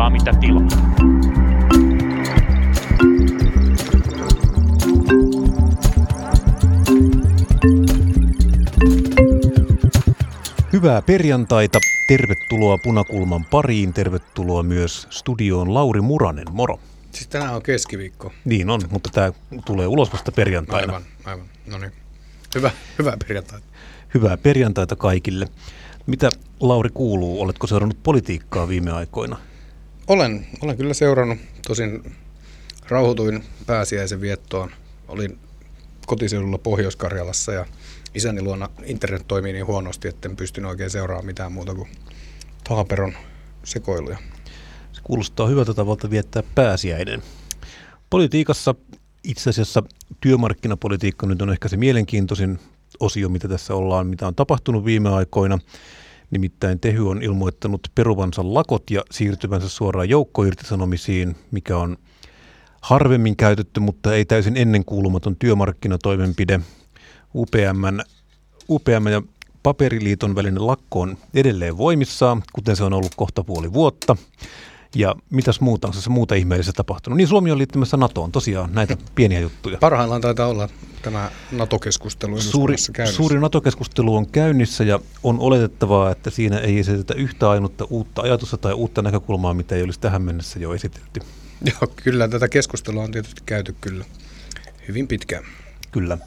saa mitä tilaa. Hyvää perjantaita. Tervetuloa Punakulman pariin. Tervetuloa myös studioon Lauri Muranen. Moro. Siis tänään on keskiviikko. Niin on, mutta tämä tulee ulos vasta perjantaina. Aivan, aivan. No niin. Hyvä, hyvää perjantaita. Hyvää perjantaita kaikille. Mitä Lauri kuuluu? Oletko seurannut politiikkaa viime aikoina? Olen, olen kyllä seurannut. Tosin rauhoituin pääsiäisen viettoon. Olin kotiseudulla Pohjois-Karjalassa ja isäni luona internet toimii niin huonosti, että en pystynyt oikein seuraamaan mitään muuta kuin taaperon sekoiluja. Se kuulostaa hyvältä tavalta viettää pääsiäinen. Politiikassa itse asiassa työmarkkinapolitiikka nyt on ehkä se mielenkiintoisin osio, mitä tässä ollaan, mitä on tapahtunut viime aikoina. Nimittäin Tehy on ilmoittanut peruvansa lakot ja siirtyvänsä suoraan joukkoirtisanomisiin, mikä on harvemmin käytetty, mutta ei täysin ennenkuulumaton työmarkkinatoimenpide. UPM, UPM ja Paperiliiton välinen lakko on edelleen voimissaan, kuten se on ollut kohta puoli vuotta. Ja mitäs muuta on se muuta ihmeellistä tapahtunut? Niin Suomi on liittymässä NATOon, tosiaan näitä pieniä juttuja. Parhaillaan taitaa olla tämä NATO-keskustelu. Suuri, suuri NATO-keskustelu on käynnissä ja on oletettavaa, että siinä ei esitetä yhtä ainutta uutta ajatusta tai uutta näkökulmaa, mitä ei olisi tähän mennessä jo esitetty. Joo, kyllä tätä keskustelua on tietysti käyty kyllä hyvin pitkään. Kyllä.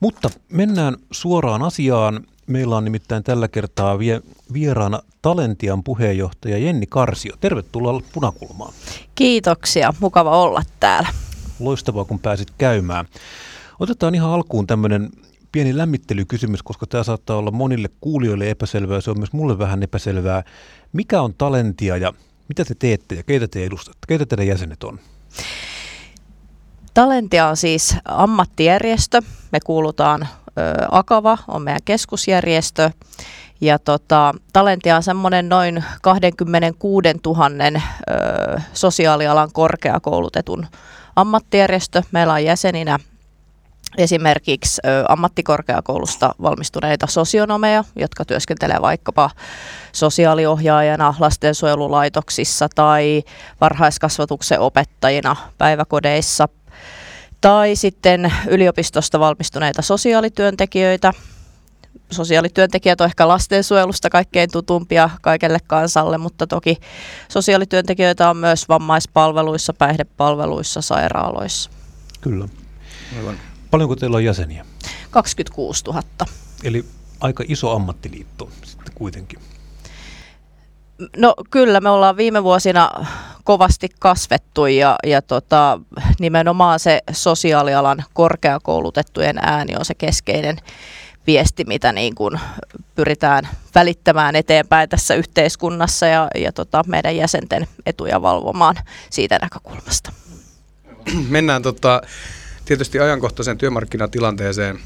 Mutta mennään suoraan asiaan. Meillä on nimittäin tällä kertaa vie, vieraana Talentian puheenjohtaja Jenni Karsio. Tervetuloa Punakulmaan. Kiitoksia, mukava olla täällä. Loistavaa, kun pääsit käymään. Otetaan ihan alkuun tämmöinen pieni lämmittelykysymys, koska tämä saattaa olla monille kuulijoille epäselvää, se on myös mulle vähän epäselvää. Mikä on Talentia ja mitä te teette ja keitä te edustatte? Keitä teidän jäsenet on? Talentia on siis ammattijärjestö. Me kuulutaan, Akava on meidän keskusjärjestö. Ja tota, Talentia on semmoinen noin 26 000 ö, sosiaalialan korkeakoulutetun ammattijärjestö. Meillä on jäseninä esimerkiksi ammattikorkeakoulusta valmistuneita sosionomeja, jotka työskentelee vaikkapa sosiaaliohjaajana lastensuojelulaitoksissa tai varhaiskasvatuksen opettajina päiväkodeissa, tai sitten yliopistosta valmistuneita sosiaalityöntekijöitä. Sosiaalityöntekijät on ehkä lastensuojelusta kaikkein tutumpia kaikelle kansalle, mutta toki sosiaalityöntekijöitä on myös vammaispalveluissa, päihdepalveluissa, sairaaloissa. Kyllä. Aivan. Paljonko teillä on jäseniä? 26 000. Eli aika iso ammattiliitto sitten kuitenkin. No kyllä, me ollaan viime vuosina kovasti kasvettu ja, ja tota, nimenomaan se sosiaalialan korkeakoulutettujen ääni on se keskeinen viesti, mitä niin kuin pyritään välittämään eteenpäin tässä yhteiskunnassa ja, ja tota, meidän jäsenten etuja valvomaan siitä näkökulmasta. Mennään tota, tietysti ajankohtaiseen työmarkkinatilanteeseen.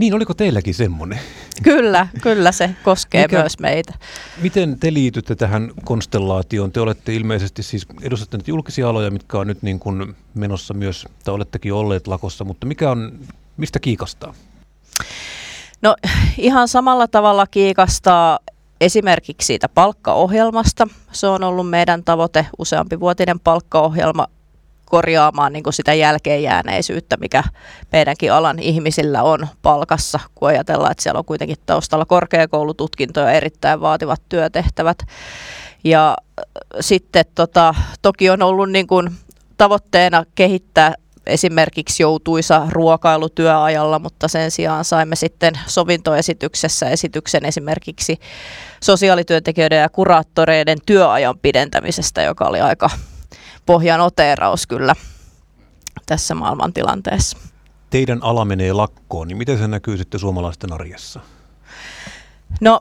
Niin, oliko teilläkin semmoinen? Kyllä, kyllä se koskee Mikä, myös meitä. Miten te liitytte tähän konstellaatioon? Te olette ilmeisesti siis edustatte nyt julkisia aloja, mitkä on nyt niin kuin menossa myös, tai olettekin olleet lakossa, mutta mikä on, mistä kiikastaa? No ihan samalla tavalla kiikastaa esimerkiksi siitä palkkaohjelmasta. Se on ollut meidän tavoite, useampi vuotinen palkkaohjelma korjaamaan niin kuin sitä jälkeenjääneisyyttä, mikä meidänkin alan ihmisillä on palkassa, kun ajatellaan, että siellä on kuitenkin taustalla korkeakoulututkinto ja erittäin vaativat työtehtävät. Ja äh, sitten tota, toki on ollut niin kuin tavoitteena kehittää esimerkiksi joutuisa ruokailu työajalla, mutta sen sijaan saimme sitten sovintoesityksessä esityksen esimerkiksi sosiaalityöntekijöiden ja kuraattoreiden työajan pidentämisestä, joka oli aika pohjan oteeraus kyllä tässä maailmantilanteessa. Teidän ala menee lakkoon, niin miten se näkyy sitten suomalaisten arjessa? No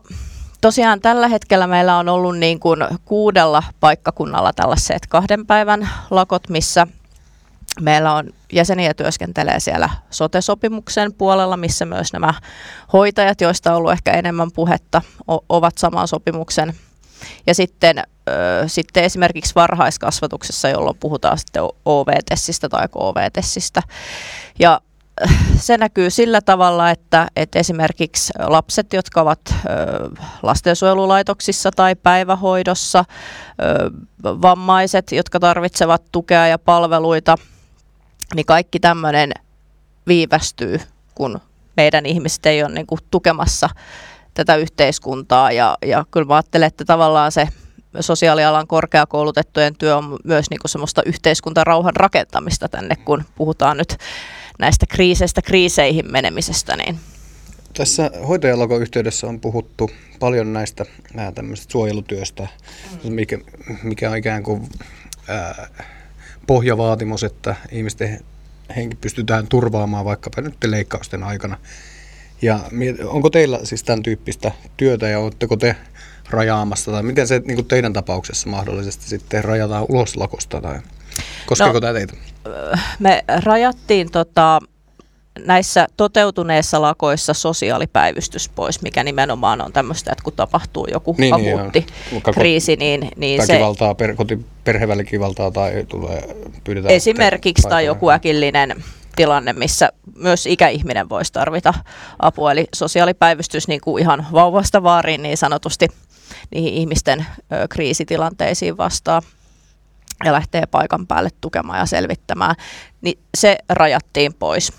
tosiaan tällä hetkellä meillä on ollut niin kuin kuudella paikkakunnalla tällaiset kahden päivän lakot, missä meillä on jäseniä työskentelee siellä sote-sopimuksen puolella, missä myös nämä hoitajat, joista on ollut ehkä enemmän puhetta, ovat saman sopimuksen. Ja sitten ö, sitten esimerkiksi varhaiskasvatuksessa, jolloin puhutaan sitten OV-tessistä tai KV-tessistä. Ja se näkyy sillä tavalla, että, että esimerkiksi lapset, jotka ovat lastensuojelulaitoksissa tai päivähoidossa, vammaiset, jotka tarvitsevat tukea ja palveluita, niin kaikki tämmöinen viivästyy, kun meidän ihmiset ei ole niin tukemassa tätä yhteiskuntaa. Ja, ja kyllä mä ajattelen, että tavallaan se sosiaalialan korkeakoulutettujen työ on myös niin kuin semmoista yhteiskuntarauhan rakentamista tänne, kun puhutaan nyt näistä kriiseistä kriiseihin menemisestä. Niin. Tässä hoitajalako yhteydessä on puhuttu paljon näistä tämmöistä suojelutyöstä, mm. mikä, mikä on ikään kuin ää, pohjavaatimus, että ihmisten henki pystytään turvaamaan vaikkapa nyt leikkausten aikana. Ja onko teillä siis tämän tyyppistä työtä ja oletteko te rajaamassa tai miten se niin teidän tapauksessa mahdollisesti sitten rajataan ulos lakosta tai koskeeko no, tämä teitä? Me rajattiin tota, näissä toteutuneissa lakoissa sosiaalipäivystys pois, mikä nimenomaan on tämmöistä, että kun tapahtuu joku niin, niin akuutti niin, kriisi, niin, niin väkivaltaa, se... Per, koti, perheväkivaltaa tai tulee, pyydetään... Esimerkiksi tai joku äkillinen tilanne, missä myös ikäihminen voisi tarvita apua. Eli sosiaalipäivystys niin kuin ihan vauvasta vaariin niin sanotusti niihin ihmisten ö, kriisitilanteisiin vastaan ja lähtee paikan päälle tukemaan ja selvittämään, niin se rajattiin pois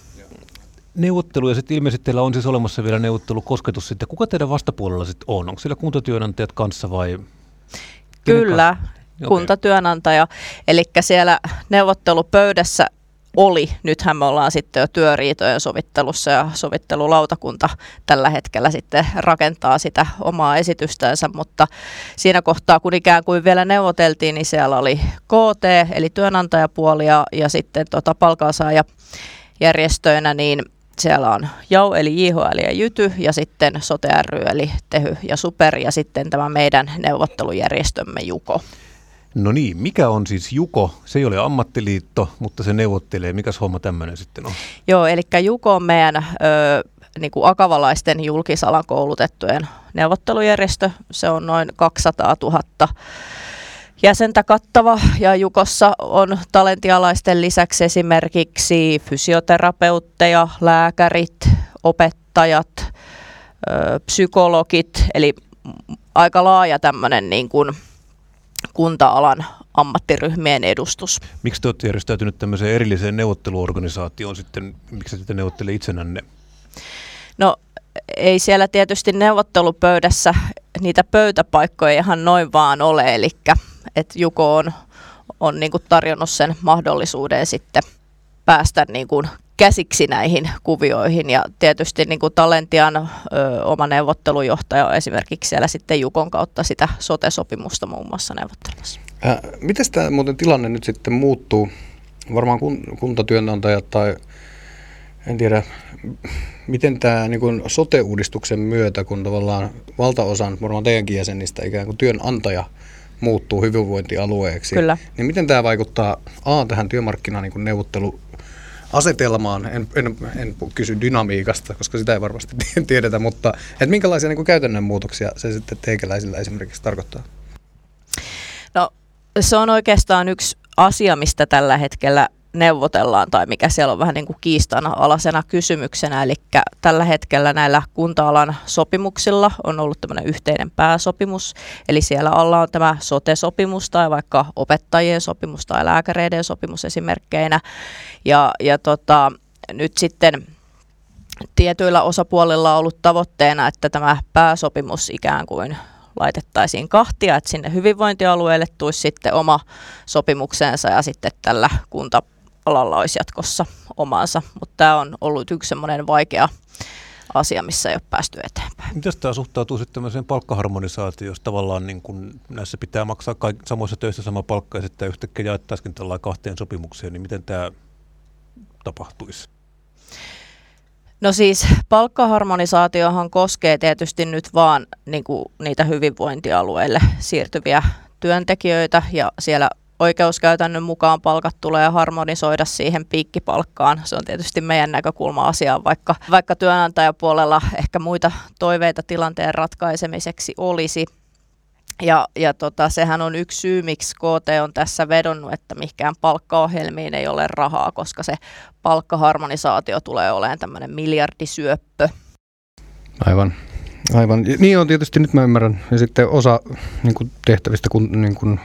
neuvotteluja sitten ilmeisesti teillä on siis olemassa vielä neuvottelukosketus sitten. Kuka teidän vastapuolella sitten on? Onko siellä kuntatyönantajat kanssa vai? Kyllä, kuntatyönantaja. Eli siellä neuvottelupöydässä oli. Nythän me ollaan sitten jo työriitojen sovittelussa ja sovittelulautakunta tällä hetkellä sitten rakentaa sitä omaa esitystänsä, mutta siinä kohtaa kun ikään kuin vielä neuvoteltiin, niin siellä oli KT eli työnantajapuoli ja, ja sitten tota palkansaaja järjestöinä, niin siellä on JAU eli JHL ja Jyty ja sitten Sote ry eli Tehy ja Super ja sitten tämä meidän neuvottelujärjestömme Juko. No niin, mikä on siis Juko? Se ei ole ammattiliitto, mutta se neuvottelee. Mikäs homma tämmöinen sitten on? Joo, eli Juko on meidän ö, niin kuin akavalaisten julkisalan koulutettujen neuvottelujärjestö. Se on noin 200 000 jäsentä kattava ja Jukossa on talentialaisten lisäksi esimerkiksi fysioterapeutteja, lääkärit, opettajat, psykologit, eli aika laaja tämmöinen niin kuin kunta-alan ammattiryhmien edustus. Miksi te olette järjestäytynyt tämmöiseen erilliseen neuvotteluorganisaatioon sitten, miksi te neuvottelee itsenänne? No ei siellä tietysti neuvottelupöydässä niitä pöytäpaikkoja ihan noin vaan ole, eli että Juko on, on niin kuin tarjonnut sen mahdollisuuden sitten päästä niin kuin käsiksi näihin kuvioihin ja tietysti niin kuin Talentian ö, oma neuvottelujohtaja on esimerkiksi siellä sitten Jukon kautta sitä sote-sopimusta muun muassa neuvottelemassa. Äh, miten tämä muuten tilanne nyt sitten muuttuu? Varmaan kun, kuntatyönantajat tai en tiedä, miten tämä niin sote-uudistuksen myötä, kun tavallaan valtaosan varmaan teidänkin jäsenistä ikään kuin työnantaja muuttuu hyvinvointialueeksi, Kyllä. niin miten tämä vaikuttaa A tähän työmarkkinaan niin neuvottelu asetelmaan, en, en, en kysy dynamiikasta, koska sitä ei varmasti tiedetä, mutta että minkälaisia niin kuin käytännön muutoksia se sitten teikäläisillä esimerkiksi tarkoittaa? No se on oikeastaan yksi asia, mistä tällä hetkellä neuvotellaan tai mikä siellä on vähän niin kuin kiistana alasena kysymyksenä. Eli tällä hetkellä näillä kunta-alan sopimuksilla on ollut tämmöinen yhteinen pääsopimus. Eli siellä alla on tämä sote-sopimus tai vaikka opettajien sopimus tai lääkäreiden sopimus esimerkkeinä. Ja, ja tota, nyt sitten tietyillä osapuolilla on ollut tavoitteena, että tämä pääsopimus ikään kuin laitettaisiin kahtia, että sinne hyvinvointialueelle tulisi sitten oma sopimuksensa ja sitten tällä kunta alalla olisi jatkossa omansa, mutta tämä on ollut yksi semmoinen vaikea asia, missä ei ole päästy eteenpäin. Miten tämä suhtautuu sitten tämmöiseen palkkaharmonisaatioon, jos tavallaan niin kun näissä pitää maksaa kaik- samoissa töissä sama palkka ja sitten yhtäkkiä jaettaisiin tällä kahteen sopimukseen, niin miten tämä tapahtuisi? No siis palkkaharmonisaatiohan koskee tietysti nyt vaan niin kuin niitä hyvinvointialueille siirtyviä työntekijöitä ja siellä oikeuskäytännön mukaan palkat tulee harmonisoida siihen piikkipalkkaan. Se on tietysti meidän näkökulma asiaan, vaikka, vaikka työnantajapuolella ehkä muita toiveita tilanteen ratkaisemiseksi olisi. Ja, ja tota, sehän on yksi syy, miksi KT on tässä vedonnut, että mikään palkkaohjelmiin ei ole rahaa, koska se palkkaharmonisaatio tulee olemaan tämmöinen miljardisyöppö. Aivan. Aivan. Niin on tietysti, nyt mä ymmärrän. Ja sitten osa niin kuin tehtävistä, kun, niin kuin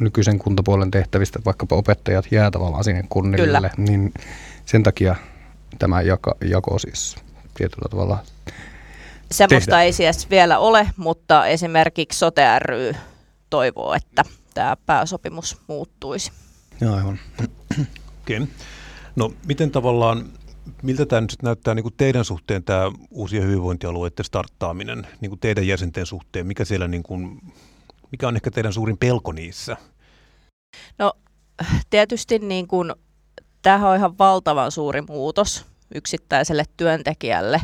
nykyisen kuntapuolen tehtävistä, vaikkapa opettajat jää tavallaan sinne kunnille, Kyllä. niin sen takia tämä jako, jako siis tietyllä tavalla Semmoista tehdään. ei siis vielä ole, mutta esimerkiksi Sote ry toivoo, että tämä pääsopimus muuttuisi. Joo, aivan. Okay. No miten tavallaan, miltä tämä nyt näyttää niin kuin teidän suhteen tämä uusien hyvinvointialueiden starttaaminen, niin kuin teidän jäsenten suhteen? Mikä, siellä niin kuin, mikä on ehkä teidän suurin pelko niissä? No tietysti niin kuin, tämähän on ihan valtavan suuri muutos yksittäiselle työntekijälle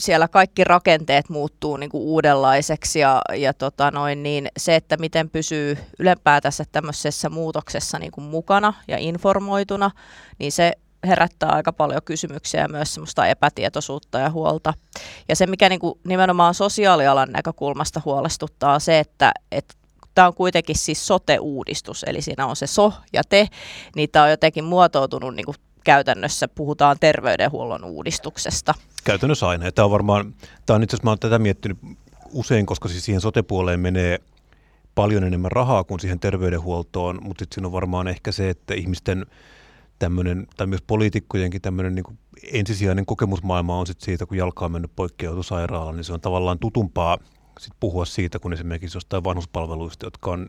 siellä kaikki rakenteet muuttuu niin kuin uudenlaiseksi ja, ja tota noin, niin se, että miten pysyy ylempäätänsä tämmöisessä muutoksessa niin kuin mukana ja informoituna, niin se herättää aika paljon kysymyksiä ja myös semmoista epätietoisuutta ja huolta. Ja se, mikä niin kuin nimenomaan sosiaalialan näkökulmasta huolestuttaa, on se, että, että tämä on kuitenkin siis sote-uudistus, eli siinä on se so ja te, niin tämä on jotenkin muotoutunut niin kuin käytännössä puhutaan terveydenhuollon uudistuksesta. Käytännössä aina. Tämä on varmaan, tämä on itse asiassa, mä olen tätä miettinyt usein, koska siis siihen sotepuoleen menee paljon enemmän rahaa kuin siihen terveydenhuoltoon, mutta sitten siinä on varmaan ehkä se, että ihmisten tämmöinen, tai myös poliitikkojenkin tämmöinen niin ensisijainen kokemusmaailma on sitten siitä, kun jalka on mennyt poikkeutusairaalaan, niin se on tavallaan tutumpaa sit puhua siitä, kun esimerkiksi jostain vanhuspalveluista, jotka on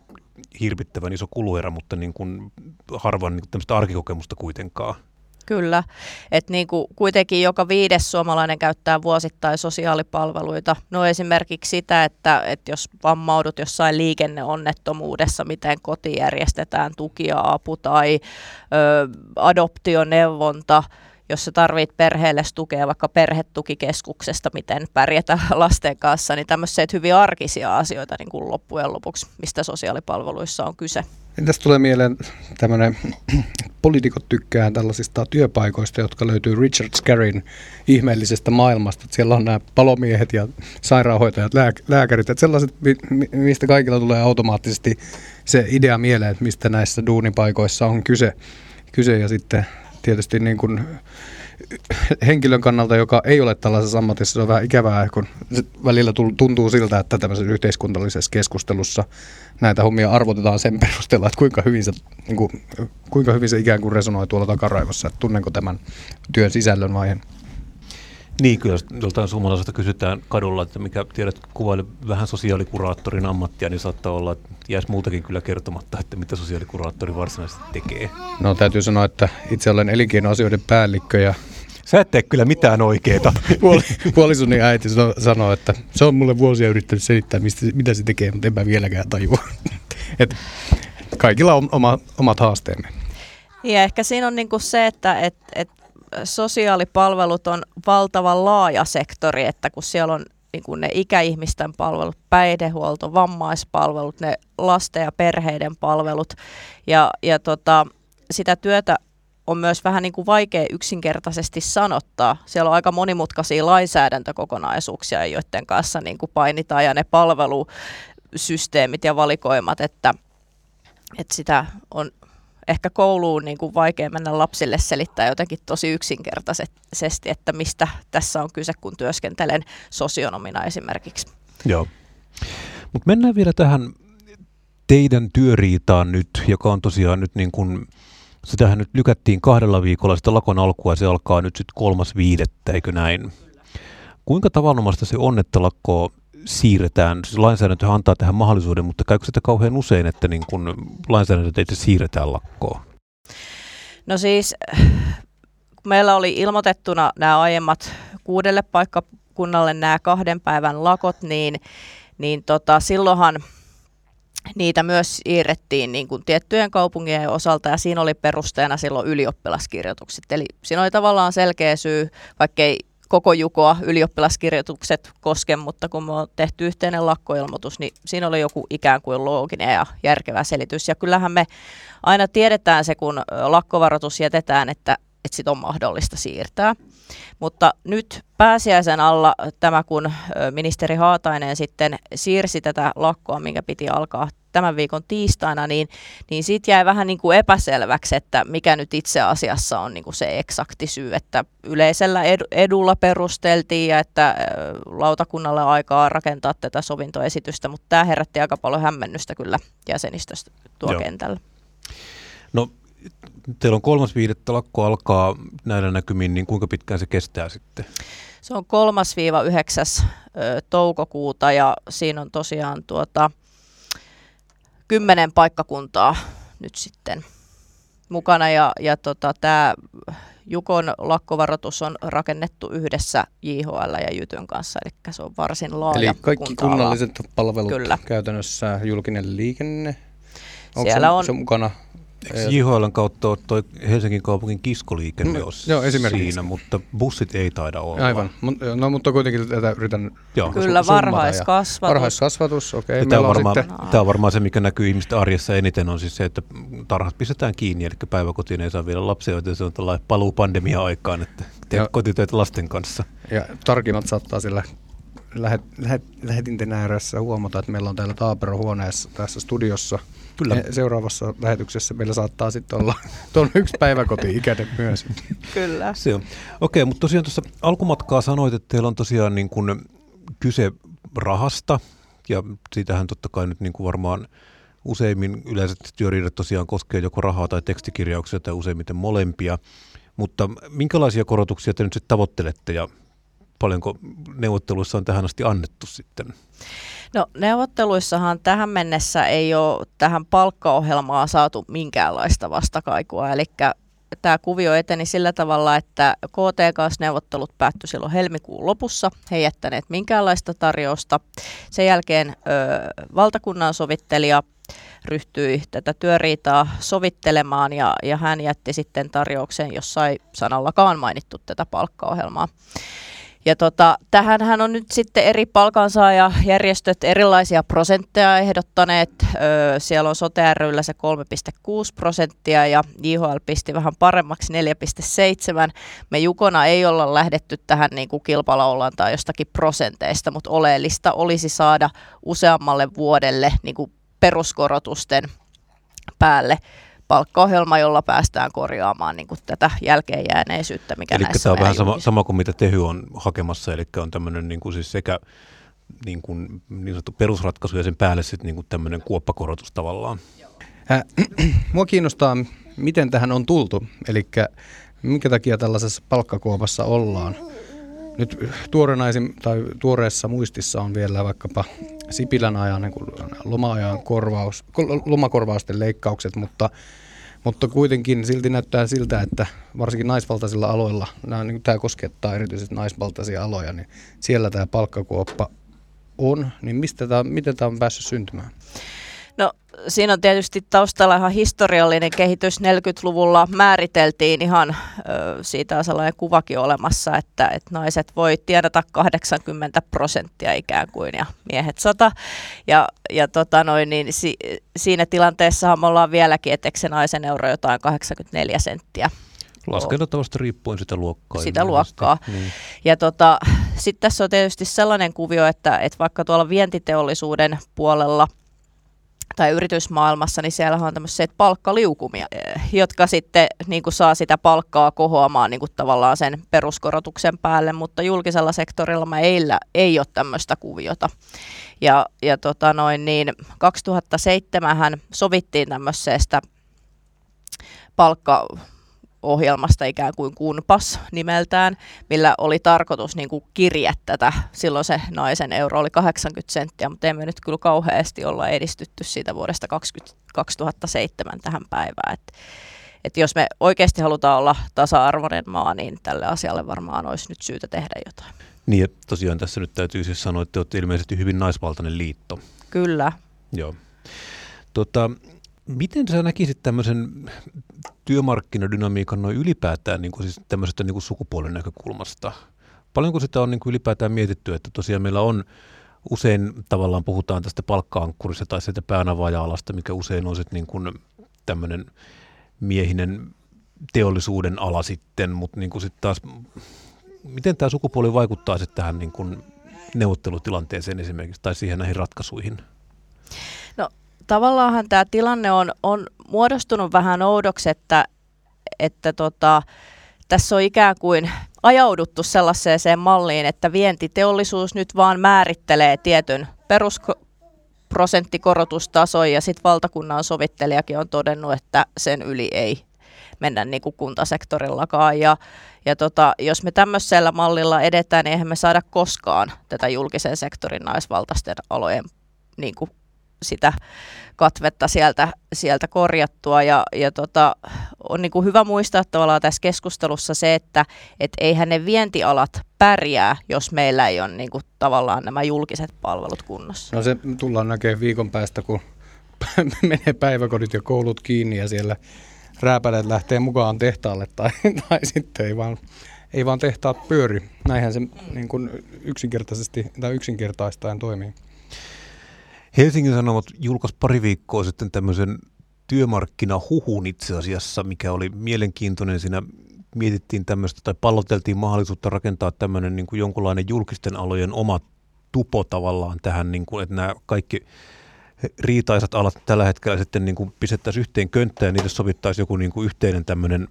hirvittävän iso kuluerä, mutta niin kuin harvan niin tämmöistä arkikokemusta kuitenkaan. Kyllä, että niin kuin kuitenkin joka viides suomalainen käyttää vuosittain sosiaalipalveluita. No esimerkiksi sitä, että, että jos vammaudut jossain liikenneonnettomuudessa, miten koti järjestetään tuki ja apu tai ö, adoptioneuvonta, jos sä tarvit perheelle tukea vaikka perhetukikeskuksesta, miten pärjätä lasten kanssa, niin tämmöiset hyvin arkisia asioita niin kuin loppujen lopuksi, mistä sosiaalipalveluissa on kyse. Tästä tulee mieleen tämmöinen, poliitikot tykkää tällaisista työpaikoista, jotka löytyy Richard Scarrin ihmeellisestä maailmasta. Että siellä on nämä palomiehet ja sairaanhoitajat, lääk- lääkärit, että sellaiset, mistä kaikilla tulee automaattisesti se idea mieleen, että mistä näissä duunipaikoissa on kyse. kyse ja sitten tietysti niin kuin henkilön kannalta, joka ei ole tällaisessa ammatissa, se on vähän ikävää, kun välillä tuntuu siltä, että tämmöisessä yhteiskunnallisessa keskustelussa näitä hommia arvotetaan sen perusteella, että kuinka hyvin se, niin kuin, kuinka hyvin se ikään kuin resonoi tuolla takaraivossa, että tunnenko tämän työn sisällön vai en. Niin, kyllä joltain suomalaiselta kysytään kadulla, että mikä tiedät kuvaile vähän sosiaalikuraattorin ammattia, niin saattaa olla, että jäisi muutakin kyllä kertomatta, että mitä sosiaalikuraattori varsinaisesti tekee. No täytyy sanoa, että itse olen elinkeinoasioiden päällikkö ja Sä et tee kyllä mitään oikeeta. Puolisoni äiti sanoi, että se on mulle vuosia yrittänyt selittää, mistä, mitä se tekee, mutta en mä vieläkään tajua. Et kaikilla on oma, omat haasteemme. Ja ehkä siinä on niinku se, että et, et sosiaalipalvelut on valtavan laaja sektori, että kun siellä on niin kuin ne ikäihmisten palvelut, päihdehuolto, vammaispalvelut, ne lasten ja perheiden palvelut. Ja, ja tota, sitä työtä on myös vähän niin kuin vaikea yksinkertaisesti sanottaa. Siellä on aika monimutkaisia lainsäädäntökokonaisuuksia, joiden kanssa niin kuin painitaan ja ne palvelusysteemit ja valikoimat, että, että sitä on ehkä kouluun niin kuin vaikea mennä lapsille selittää jotenkin tosi yksinkertaisesti, että mistä tässä on kyse, kun työskentelen sosionomina esimerkiksi. Joo. Mutta mennään vielä tähän teidän työriitaan nyt, joka on tosiaan nyt niin kuin, sitähän nyt lykättiin kahdella viikolla sitä lakon alkua ja se alkaa nyt sitten kolmas viidettä, eikö näin? Kuinka tavanomaista se on, että lakko siirretään, siis lainsäädäntö antaa tähän mahdollisuuden, mutta käykö sitä kauhean usein, että niin kun lainsäädäntö itse siirretään lakkoon? No siis, meillä oli ilmoitettuna nämä aiemmat kuudelle paikkakunnalle nämä kahden päivän lakot, niin, niin tota, silloinhan niitä myös siirrettiin niin kuin tiettyjen kaupunkien osalta ja siinä oli perusteena silloin ylioppilaskirjoitukset. Eli siinä oli tavallaan selkeä syy, vaikkei koko jukoa ylioppilaskirjoitukset koske, mutta kun me on tehty yhteinen lakkoilmoitus, niin siinä oli joku ikään kuin looginen ja järkevä selitys. Ja kyllähän me aina tiedetään se, kun lakkovaroitus jätetään, että että sit on mahdollista siirtää. Mutta nyt pääsiäisen alla tämä, kun ministeri Haatainen sitten siirsi tätä lakkoa, minkä piti alkaa tämän viikon tiistaina, niin, niin siitä jäi vähän niin kuin epäselväksi, että mikä nyt itse asiassa on niin kuin se eksakti syy, että yleisellä edulla perusteltiin ja että lautakunnalle aikaa rakentaa tätä sovintoesitystä, mutta tämä herätti aika paljon hämmennystä kyllä jäsenistöstä tuo Joo. kentällä. No teillä on kolmas viidettä lakko alkaa näillä näkymin, niin kuinka pitkään se kestää sitten? Se on 3-9. toukokuuta ja siinä on tosiaan tuota, kymmenen paikkakuntaa nyt sitten mukana ja, ja tota, tämä Jukon lakkovaroitus on rakennettu yhdessä JHL ja Jytyn kanssa, eli se on varsin laaja Eli kaikki kunnalliset palvelut Kyllä. käytännössä, julkinen liikenne, onko Siellä se, on, se mukana? Eikö JHLn kautta ole toi Helsingin kaupungin kiskoliikenne no, joo, esimerkiksi. siinä, mutta bussit ei taida olla. Aivan, no mutta kuitenkin tätä yritän joo. Kyllä, varhaiskasvatus. Varhaiskasvatus, okei. Okay. Tämä, on varmaan, tämä on varmaan se, mikä näkyy ihmisten arjessa eniten, on siis se, että tarhat pistetään kiinni, eli päiväkotiin ei saa vielä lapsia, joten se on tällainen paluu pandemia-aikaan, että teet kotitöitä lasten kanssa. Ja tarkimmat saattaa sillä lähet, lähet, lähetinten ääressä huomata, että meillä on täällä Taapero-huoneessa tässä studiossa – Kyllä. Me seuraavassa lähetyksessä meillä saattaa sitten olla tuon yksi päiväkoti-ikäinen myös. Kyllä. Se on. Okei, mutta tosiaan tuossa alkumatkaa sanoit, että teillä on tosiaan niin kuin kyse rahasta, ja siitähän totta kai nyt niin kuin varmaan useimmin yleiset työriidat tosiaan koskee joko rahaa tai tekstikirjauksia tai useimmiten molempia. Mutta minkälaisia korotuksia te nyt sitten tavoittelette ja paljonko neuvotteluissa on tähän asti annettu sitten? No neuvotteluissahan tähän mennessä ei ole tähän palkkaohjelmaan saatu minkäänlaista vastakaikua, eli tämä kuvio eteni sillä tavalla, että KT kanssa neuvottelut päättyi silloin helmikuun lopussa. He ei jättäneet minkäänlaista tarjousta. Sen jälkeen ö, valtakunnan sovittelija ryhtyi tätä työriitaa sovittelemaan ja, ja hän jätti sitten tarjouksen, jossa ei sanallakaan mainittu tätä palkkaohjelmaa. Ja tota, tähänhän on nyt sitten eri palkansaajajärjestöt erilaisia prosentteja ehdottaneet. Öö, siellä on sote se 3,6 prosenttia ja JHL pisti vähän paremmaksi 4,7. Me Jukona ei olla lähdetty tähän niin kuin kilpalaulaan tai jostakin prosenteista, mutta oleellista olisi saada useammalle vuodelle niin kuin peruskorotusten päälle palkkaohjelma, jolla päästään korjaamaan niin kuin tätä jälkeenjääneisyyttä, mikä eli näissä tämä on vähän sama, sama kuin mitä Tehy on hakemassa, eli on tämmöinen niin kuin siis sekä niin, kuin, niin sanottu perusratkaisu ja sen päälle sitten niin kuin tämmöinen kuoppakorotus tavallaan. Äh, mua kiinnostaa, miten tähän on tultu, eli minkä takia tällaisessa palkkakuopassa ollaan. Nyt tuorenaisin, tai tuoreessa muistissa on vielä vaikkapa Sipilän ajan niin loma-ajan korvaus, lomakorvausten leikkaukset, mutta mutta kuitenkin silti näyttää siltä, että varsinkin naisvaltaisilla aloilla, nämä, niin tämä koskettaa erityisesti naisvaltaisia aloja, niin siellä tämä palkkakuoppa on, niin mistä tämä, miten tämä on päässyt syntymään? No siinä on tietysti taustalla ihan historiallinen kehitys. 40-luvulla määriteltiin ihan, siitä on sellainen kuvakin olemassa, että, että naiset voi tiedata 80 prosenttia ikään kuin ja miehet 100. Ja, ja tota noin, niin si, siinä tilanteessa me ollaan vieläkin, että se naisen euro jotain 84 senttiä. Laskentatavasta riippuen sitä luokkaa. Sitä luokkaa. Niin. Ja tota, sitten tässä on tietysti sellainen kuvio, että, että vaikka tuolla vientiteollisuuden puolella – tai yritysmaailmassa, niin siellä on tämmöisiä palkkaliukumia, eh, jotka sitten niin kuin saa sitä palkkaa kohoamaan niin kuin tavallaan sen peruskorotuksen päälle, mutta julkisella sektorilla meillä ei ole tämmöistä kuviota. Ja, ja tota noin, niin 2007 sovittiin tämmöisestä palkka ohjelmasta ikään kuin kunpas nimeltään, millä oli tarkoitus niin kuin kirjä tätä. Silloin se naisen euro oli 80 senttiä, mutta emme nyt kyllä kauheasti olla edistytty siitä vuodesta 20, 2007 tähän päivään. Et, et jos me oikeasti halutaan olla tasa-arvoinen maa, niin tälle asialle varmaan olisi nyt syytä tehdä jotain. Niin, että tosiaan tässä nyt täytyy siis sanoa, että te olette ilmeisesti hyvin naisvaltainen liitto. Kyllä. Joo. Tota, Miten sä näkisit tämmöisen työmarkkinadynamiikan noin ylipäätään niin kuin siis tämmöisestä niin kuin sukupuolen näkökulmasta? Paljonko sitä on niin kuin ylipäätään mietitty, että tosiaan meillä on usein tavallaan puhutaan tästä palkka-ankkurista tai sieltä päänavaaja-alasta, mikä usein on sitten niin kuin tämmöinen miehinen teollisuuden ala sitten, mutta niin kuin sitten taas, miten tämä sukupuoli vaikuttaa sitten tähän niin kuin neuvottelutilanteeseen esimerkiksi tai siihen näihin ratkaisuihin? No tavallaanhan tämä tilanne on, on muodostunut vähän oudoksi, että, että tota, tässä on ikään kuin ajauduttu sellaiseen malliin, että vientiteollisuus nyt vaan määrittelee tietyn perusprosenttikorotustason ja sitten valtakunnan sovittelijakin on todennut, että sen yli ei mennä niin kuin kuntasektorillakaan. Ja, ja tota, jos me tämmöisellä mallilla edetään, niin eihän me saada koskaan tätä julkisen sektorin naisvaltaisten alojen niin kuin sitä katvetta sieltä, sieltä korjattua. Ja, ja tota, on niin kuin hyvä muistaa tavallaan tässä keskustelussa se, että et eihän ne vientialat pärjää, jos meillä ei ole niin kuin tavallaan nämä julkiset palvelut kunnossa. No se tullaan näkemään viikon päästä, kun menee päiväkodit ja koulut kiinni ja siellä rääpäleet lähtee mukaan tehtaalle tai, tai sitten ei vaan, ei vaan tehtaat pyöri. Näinhän se niin kuin yksinkertaisesti tai yksinkertaistaen toimii. Helsingin Sanomat julkaisi pari viikkoa sitten tämmöisen työmarkkinahuhun itse asiassa, mikä oli mielenkiintoinen. Siinä mietittiin tämmöistä tai palloteltiin mahdollisuutta rakentaa tämmöinen niin kuin jonkunlainen julkisten alojen oma tupo tavallaan tähän, niin kuin, että nämä kaikki riitaisat alat tällä hetkellä sitten niin kuin pistettäisiin yhteen könttään ja niille sovittaisiin joku niin kuin yhteinen tämmöinen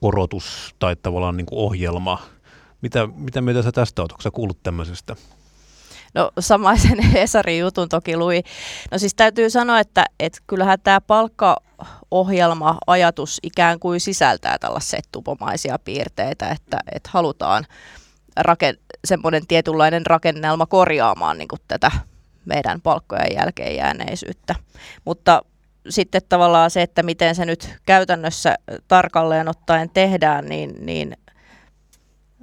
korotus tai tavallaan niin kuin ohjelma. Mitä, mitä mieltä sä tästä olet? Onko sä kuullut tämmöisestä? No samaisen Hesarin jutun toki lui. No siis täytyy sanoa, että, että kyllähän tämä palkkaohjelma-ajatus ikään kuin sisältää tällaisia tupomaisia piirteitä, että, että halutaan raken, semmoinen tietynlainen rakennelma korjaamaan niin kuin tätä meidän palkkojen jälkeen jääneisyyttä. Mutta sitten tavallaan se, että miten se nyt käytännössä tarkalleen ottaen tehdään, niin, niin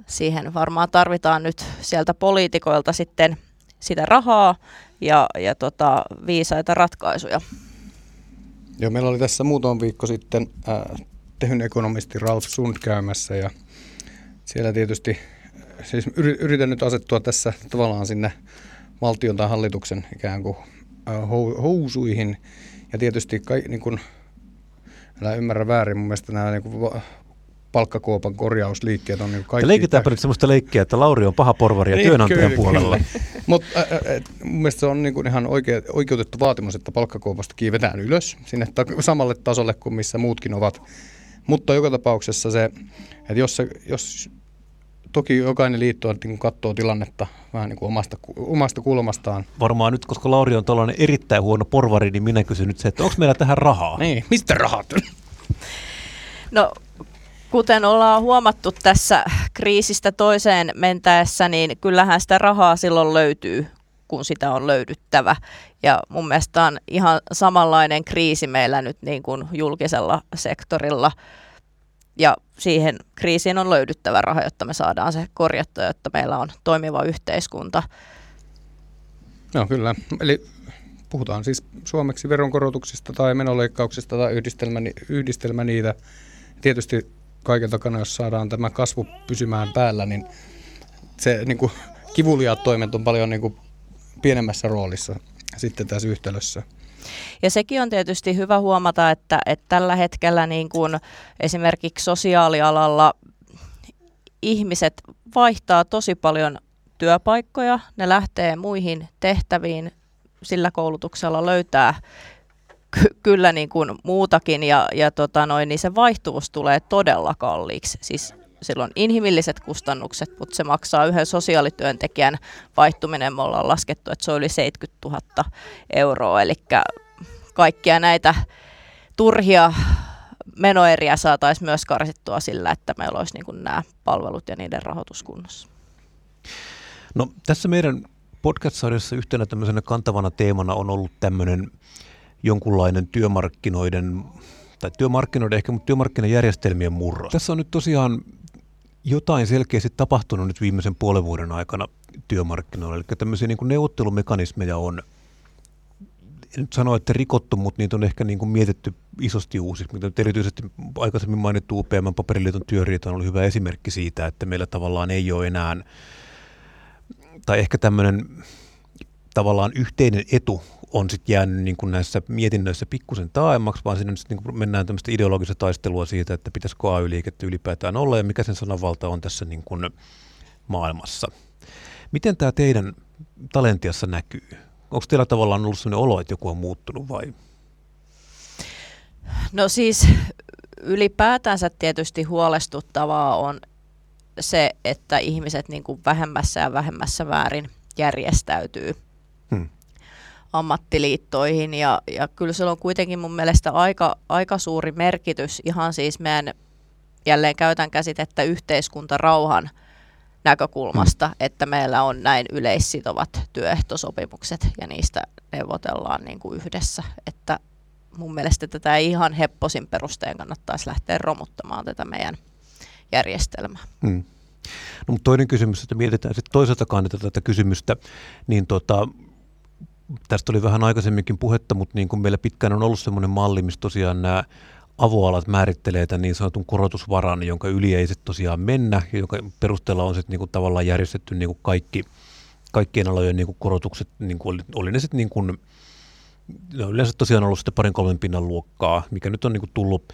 siihen varmaan tarvitaan nyt sieltä poliitikoilta sitten sitä rahaa ja, ja tota, viisaita ratkaisuja. Joo, meillä oli tässä muutama viikko sitten äh, tehyn ekonomisti Ralf Sund käymässä ja siellä tietysti, siis yritän nyt asettua tässä tavallaan sinne valtion tai hallituksen ikään kuin housuihin. Ja tietysti kai, niin kuin, älä ymmärrä väärin, mun mielestä nämä niin kuin, palkkakuopan korjausliikkeet on niin kaikki... Leikitäänkö nyt sellaista leikkiä, että Lauri on paha porvari ja niin, työnantajan kyllä, puolella? Mutta mun mielestä se on niin kuin ihan oikea, oikeutettu vaatimus, että palkkakuopasta kiivetään ylös sinne ta- samalle tasolle kuin missä muutkin ovat. Mutta joka tapauksessa se, että jos, se, jos toki jokainen liitto niin katsoo tilannetta vähän niin kuin omasta, omasta kulmastaan. Varmaan nyt, koska Lauri on tällainen erittäin huono porvari, niin minä kysyn nyt se, että onko meillä tähän rahaa? Niin, mistä rahat? No kuten ollaan huomattu tässä kriisistä toiseen mentäessä, niin kyllähän sitä rahaa silloin löytyy, kun sitä on löydyttävä. Ja mun mielestä on ihan samanlainen kriisi meillä nyt niin kuin julkisella sektorilla – ja siihen kriisiin on löydyttävä raha, jotta me saadaan se korjattua, jotta meillä on toimiva yhteiskunta. No kyllä, eli puhutaan siis suomeksi veronkorotuksista tai menoleikkauksista tai yhdistelmä, yhdistelmä niitä. Tietysti kaiken takana, jos saadaan tämä kasvu pysymään päällä, niin se niin kuin, kivuliaat toimet on paljon niin kuin, pienemmässä roolissa sitten tässä yhtälössä. Ja sekin on tietysti hyvä huomata, että, että tällä hetkellä niin kuin esimerkiksi sosiaalialalla ihmiset vaihtaa tosi paljon työpaikkoja, ne lähtee muihin tehtäviin, sillä koulutuksella löytää ky- kyllä niin kuin muutakin ja, ja tota noin, niin se vaihtuvuus tulee todella kalliiksi. Siis silloin inhimilliset kustannukset, mutta se maksaa yhden sosiaalityöntekijän vaihtuminen. Me ollaan laskettu, että se oli 70 000 euroa, eli kaikkia näitä turhia menoeriä saataisiin myös karsittua sillä, että meillä olisi niin nämä palvelut ja niiden rahoituskunnossa. No tässä meidän podcast-sarjassa yhtenä tämmöisenä kantavana teemana on ollut tämmöinen jonkunlainen työmarkkinoiden, tai työmarkkinoiden ehkä, mutta työmarkkinajärjestelmien murros. Tässä on nyt tosiaan jotain selkeästi tapahtunut nyt viimeisen puolen vuoden aikana työmarkkinoilla. Eli tämmöisiä niin kuin neuvottelumekanismeja on, en nyt sano, että rikottu, mutta niitä on ehkä niin kuin mietitty isosti uusiksi. Mutta erityisesti aikaisemmin mainittu UPM paperiliiton työriita on ollut hyvä esimerkki siitä, että meillä tavallaan ei ole enää, tai ehkä tämmöinen tavallaan yhteinen etu on sitten jäänyt niin kuin näissä mietinnöissä pikkusen taaemmaksi, vaan sinne niin kuin mennään tämmöistä ideologista taistelua siitä, että pitäisikö AY-liikettä ylipäätään olla ja mikä sen sananvalta on tässä niin kuin maailmassa. Miten tämä teidän talentiassa näkyy? Onko teillä tavallaan ollut sellainen olo, että joku on muuttunut vai? No siis ylipäätänsä tietysti huolestuttavaa on se, että ihmiset niin kuin vähemmässä ja vähemmässä väärin järjestäytyy hmm. Ammattiliittoihin ja, ja kyllä se on kuitenkin mun mielestä aika, aika suuri merkitys ihan siis meidän, jälleen käytän käsitettä yhteiskuntarauhan näkökulmasta, hmm. että meillä on näin yleissitovat työehtosopimukset ja niistä neuvotellaan niin kuin yhdessä, että mun mielestä tätä ei ihan hepposin perusteen kannattaisi lähteä romuttamaan tätä meidän järjestelmää. Hmm. No, mutta toinen kysymys, että mietitään sitten toiselta kannalta tätä kysymystä, niin tota, tästä oli vähän aikaisemminkin puhetta, mutta niin kuin meillä pitkään on ollut sellainen malli, missä tosiaan nämä avoalat määrittelee tämän niin sanotun korotusvaran, jonka yli ei sitten tosiaan mennä, jonka perusteella on sitten niin kuin tavallaan järjestetty niin kuin kaikki, kaikkien alojen niin kuin korotukset, niin kuin oli, oli ne sitten niin kuin, on yleensä tosiaan ollut sitten parin kolmen pinnan luokkaa, mikä nyt on niin kuin tullut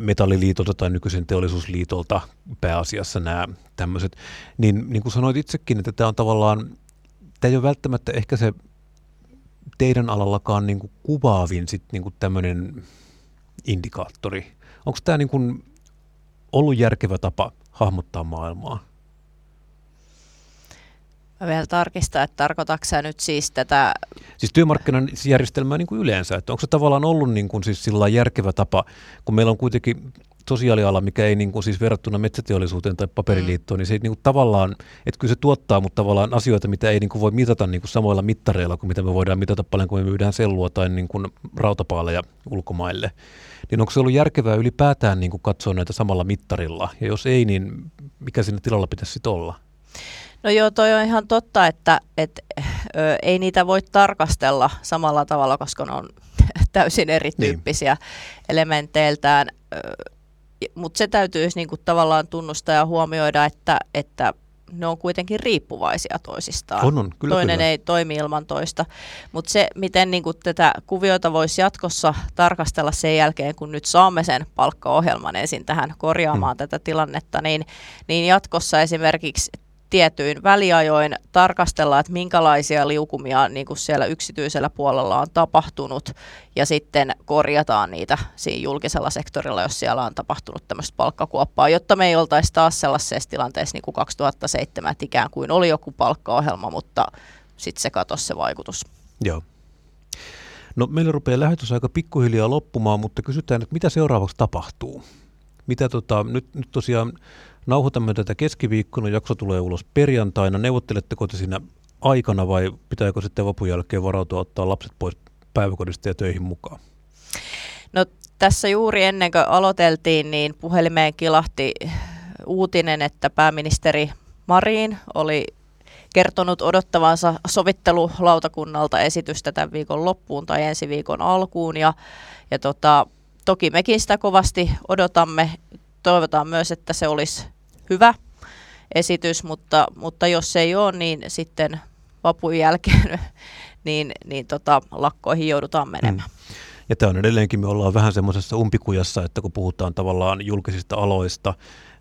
metalliliitolta tai nykyisen teollisuusliitolta pääasiassa nämä tämmöiset. Niin, niin kuin sanoit itsekin, että tämä on tavallaan, tämä ei ole välttämättä ehkä se teidän alallakaan niin kuin kuvaavin sit niin kuin tämmöinen indikaattori. Onko tämä niin kuin ollut järkevä tapa hahmottaa maailmaa? Mä vielä tarkistaa, että tarkoitatko nyt siis tätä... Siis työmarkkinajärjestelmää niin kuin yleensä, että onko se tavallaan ollut niin kuin siis sillä järkevä tapa, kun meillä on kuitenkin sosiaaliala, mikä ei niin kuin siis verrattuna metsäteollisuuteen tai paperiliittoon, mm. niin se ei niin kuin tavallaan, että kyllä se tuottaa, mutta tavallaan asioita, mitä ei niin kuin voi mitata niin kuin samoilla mittareilla kuin mitä me voidaan mitata paljon, kun me myydään sellua tai niin kuin rautapaaleja ulkomaille. Niin onko se ollut järkevää ylipäätään niin kuin katsoa näitä samalla mittarilla? Ja jos ei, niin mikä siinä tilalla pitäisi sitten olla? No joo, toi on ihan totta, että et, ö, ei niitä voi tarkastella samalla tavalla, koska ne on täysin erityyppisiä niin. elementeiltään. Mutta se täytyisi niinku tavallaan tunnustaa ja huomioida, että, että ne on kuitenkin riippuvaisia toisistaan. On, on, kyllä, Toinen kyllä. ei toimi ilman toista. Mutta se, miten niinku tätä kuviota voisi jatkossa tarkastella sen jälkeen, kun nyt saamme sen palkkaohjelman ensin tähän korjaamaan hmm. tätä tilannetta, niin, niin jatkossa esimerkiksi tietyin väliajoin tarkastella, että minkälaisia liukumia niin kuin siellä yksityisellä puolella on tapahtunut ja sitten korjataan niitä siinä julkisella sektorilla, jos siellä on tapahtunut tämmöistä palkkakuoppaa, jotta me ei oltaisi taas sellaisessa tilanteessa niin kuin 2007, että ikään kuin oli joku palkkaohjelma, mutta sitten se katosi se vaikutus. Joo. No meillä rupeaa lähetys aika pikkuhiljaa loppumaan, mutta kysytään, että mitä seuraavaksi tapahtuu? Mitä tota, nyt, nyt tosiaan Nauhoitamme tätä keskiviikkona, jakso tulee ulos perjantaina. Neuvotteletteko te siinä aikana vai pitääkö sitten vapun jälkeen varautua ottaa lapset pois päiväkodista ja töihin mukaan? No tässä juuri ennen kuin aloiteltiin, niin puhelimeen kilahti uutinen, että pääministeri Marin oli kertonut odottavansa sovittelulautakunnalta esitystä tämän viikon loppuun tai ensi viikon alkuun. Ja, ja tota, toki mekin sitä kovasti odotamme. Toivotaan myös, että se olisi hyvä esitys, mutta, mutta jos se ei ole, niin sitten vapun jälkeen niin, niin tota, lakkoihin joudutaan menemään. Hmm. Ja tämä on edelleenkin, me ollaan vähän semmoisessa umpikujassa, että kun puhutaan tavallaan julkisista aloista,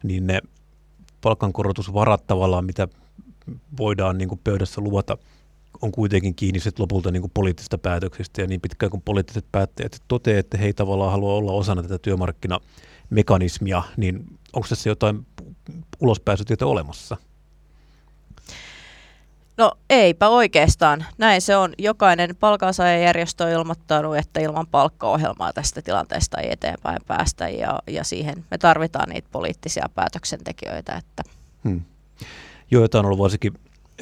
niin ne palkankorotusvarat tavallaan, mitä voidaan niin kuin pöydässä luvata, on kuitenkin kiinni sit lopulta niin kuin poliittisista päätöksistä. Ja niin pitkään kuin poliittiset päättäjät toteavat, että he ei tavallaan halua olla osana tätä työmarkkinamekanismia, niin onko tässä jotain ulospääsytietä olemassa? No eipä oikeastaan. Näin se on. Jokainen palkansaajajärjestö on ilmoittanut, että ilman palkkaohjelmaa tästä tilanteesta ei eteenpäin päästä ja, ja siihen me tarvitaan niitä poliittisia päätöksentekijöitä. Että. Hmm. Joo, tämä on ollut varsinkin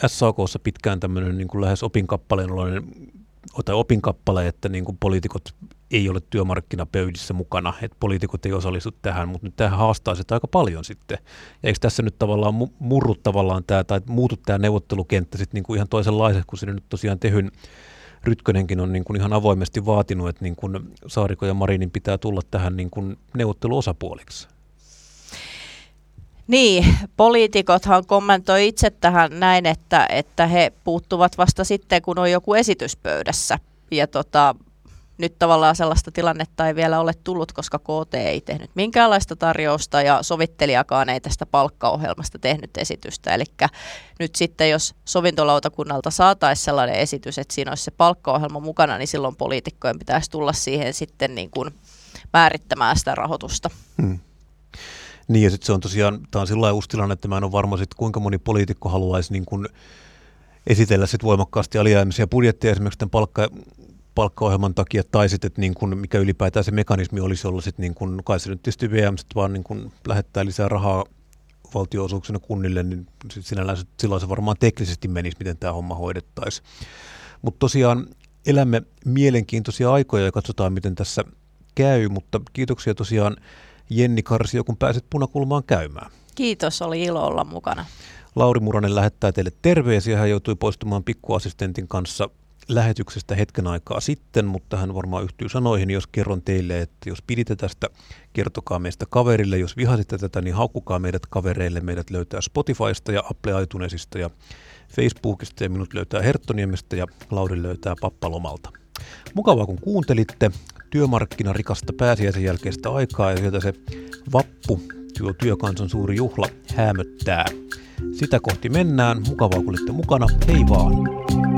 SAKssa pitkään tämmöinen niin kuin lähes opinkappaleen tai opinkappale, että niin kuin poliitikot ei ole työmarkkinapöydissä mukana, että poliitikot ei osallistu tähän, mutta nyt tähän haastaa sitä aika paljon sitten. Ja eikö tässä nyt tavallaan murru tavallaan tämä, tai muutu tämä neuvottelukenttä sitten niin kuin ihan toisenlaiset, kun sinne nyt tosiaan Tehyn Rytkönenkin on niin kuin ihan avoimesti vaatinut, että niin kuin Saariko ja Marinin pitää tulla tähän niin kuin neuvotteluosapuoliksi. Niin, poliitikothan kommentoi itse tähän näin, että, että he puuttuvat vasta sitten, kun on joku esitys pöydässä ja tota, nyt tavallaan sellaista tilannetta ei vielä ole tullut, koska KT ei tehnyt minkäänlaista tarjousta ja sovittelijakaan ei tästä palkkaohjelmasta tehnyt esitystä. Eli nyt sitten, jos sovintolautakunnalta saataisiin sellainen esitys, että siinä olisi se palkkaohjelma mukana, niin silloin poliitikkojen pitäisi tulla siihen sitten niin kuin määrittämään sitä rahoitusta. Hmm. Niin ja sitten se on tosiaan, tämä on sillä lailla että mä en ole varma sit, kuinka moni poliitikko haluaisi niin kuin esitellä sit voimakkaasti alijäämisiä budjetteja esimerkiksi tämän palkka, palkkaohjelman takia, tai sitten, että niin kuin, mikä ylipäätään se mekanismi olisi olla sitten, niin kuin, kai se nyt tietysti VM sit vaan niin kuin lähettää lisää rahaa valtioosuuksena kunnille, niin sinällään se, silloin se varmaan teknisesti menisi, miten tämä homma hoidettaisiin. Mutta tosiaan elämme mielenkiintoisia aikoja ja katsotaan, miten tässä käy, mutta kiitoksia tosiaan Jenni Karsio, kun pääsit punakulmaan käymään. Kiitos, oli ilo olla mukana. Lauri Muranen lähettää teille terveisiä. Hän joutui poistumaan pikkuassistentin kanssa lähetyksestä hetken aikaa sitten, mutta hän varmaan yhtyy sanoihin, jos kerron teille, että jos piditte tästä, kertokaa meistä kaverille. Jos vihasitte tätä, niin haukkukaa meidät kavereille. Meidät löytää Spotifysta ja Apple iTunesista ja Facebookista ja minut löytää Herttoniemestä ja Lauri löytää Pappalomalta. Mukavaa kun kuuntelitte työmarkkinarikasta pääsiäisen jälkeistä aikaa ja sieltä se vappu, tuo työkansan suuri juhla, hämöttää. Sitä kohti mennään. Mukavaa kun olitte mukana. Hei vaan!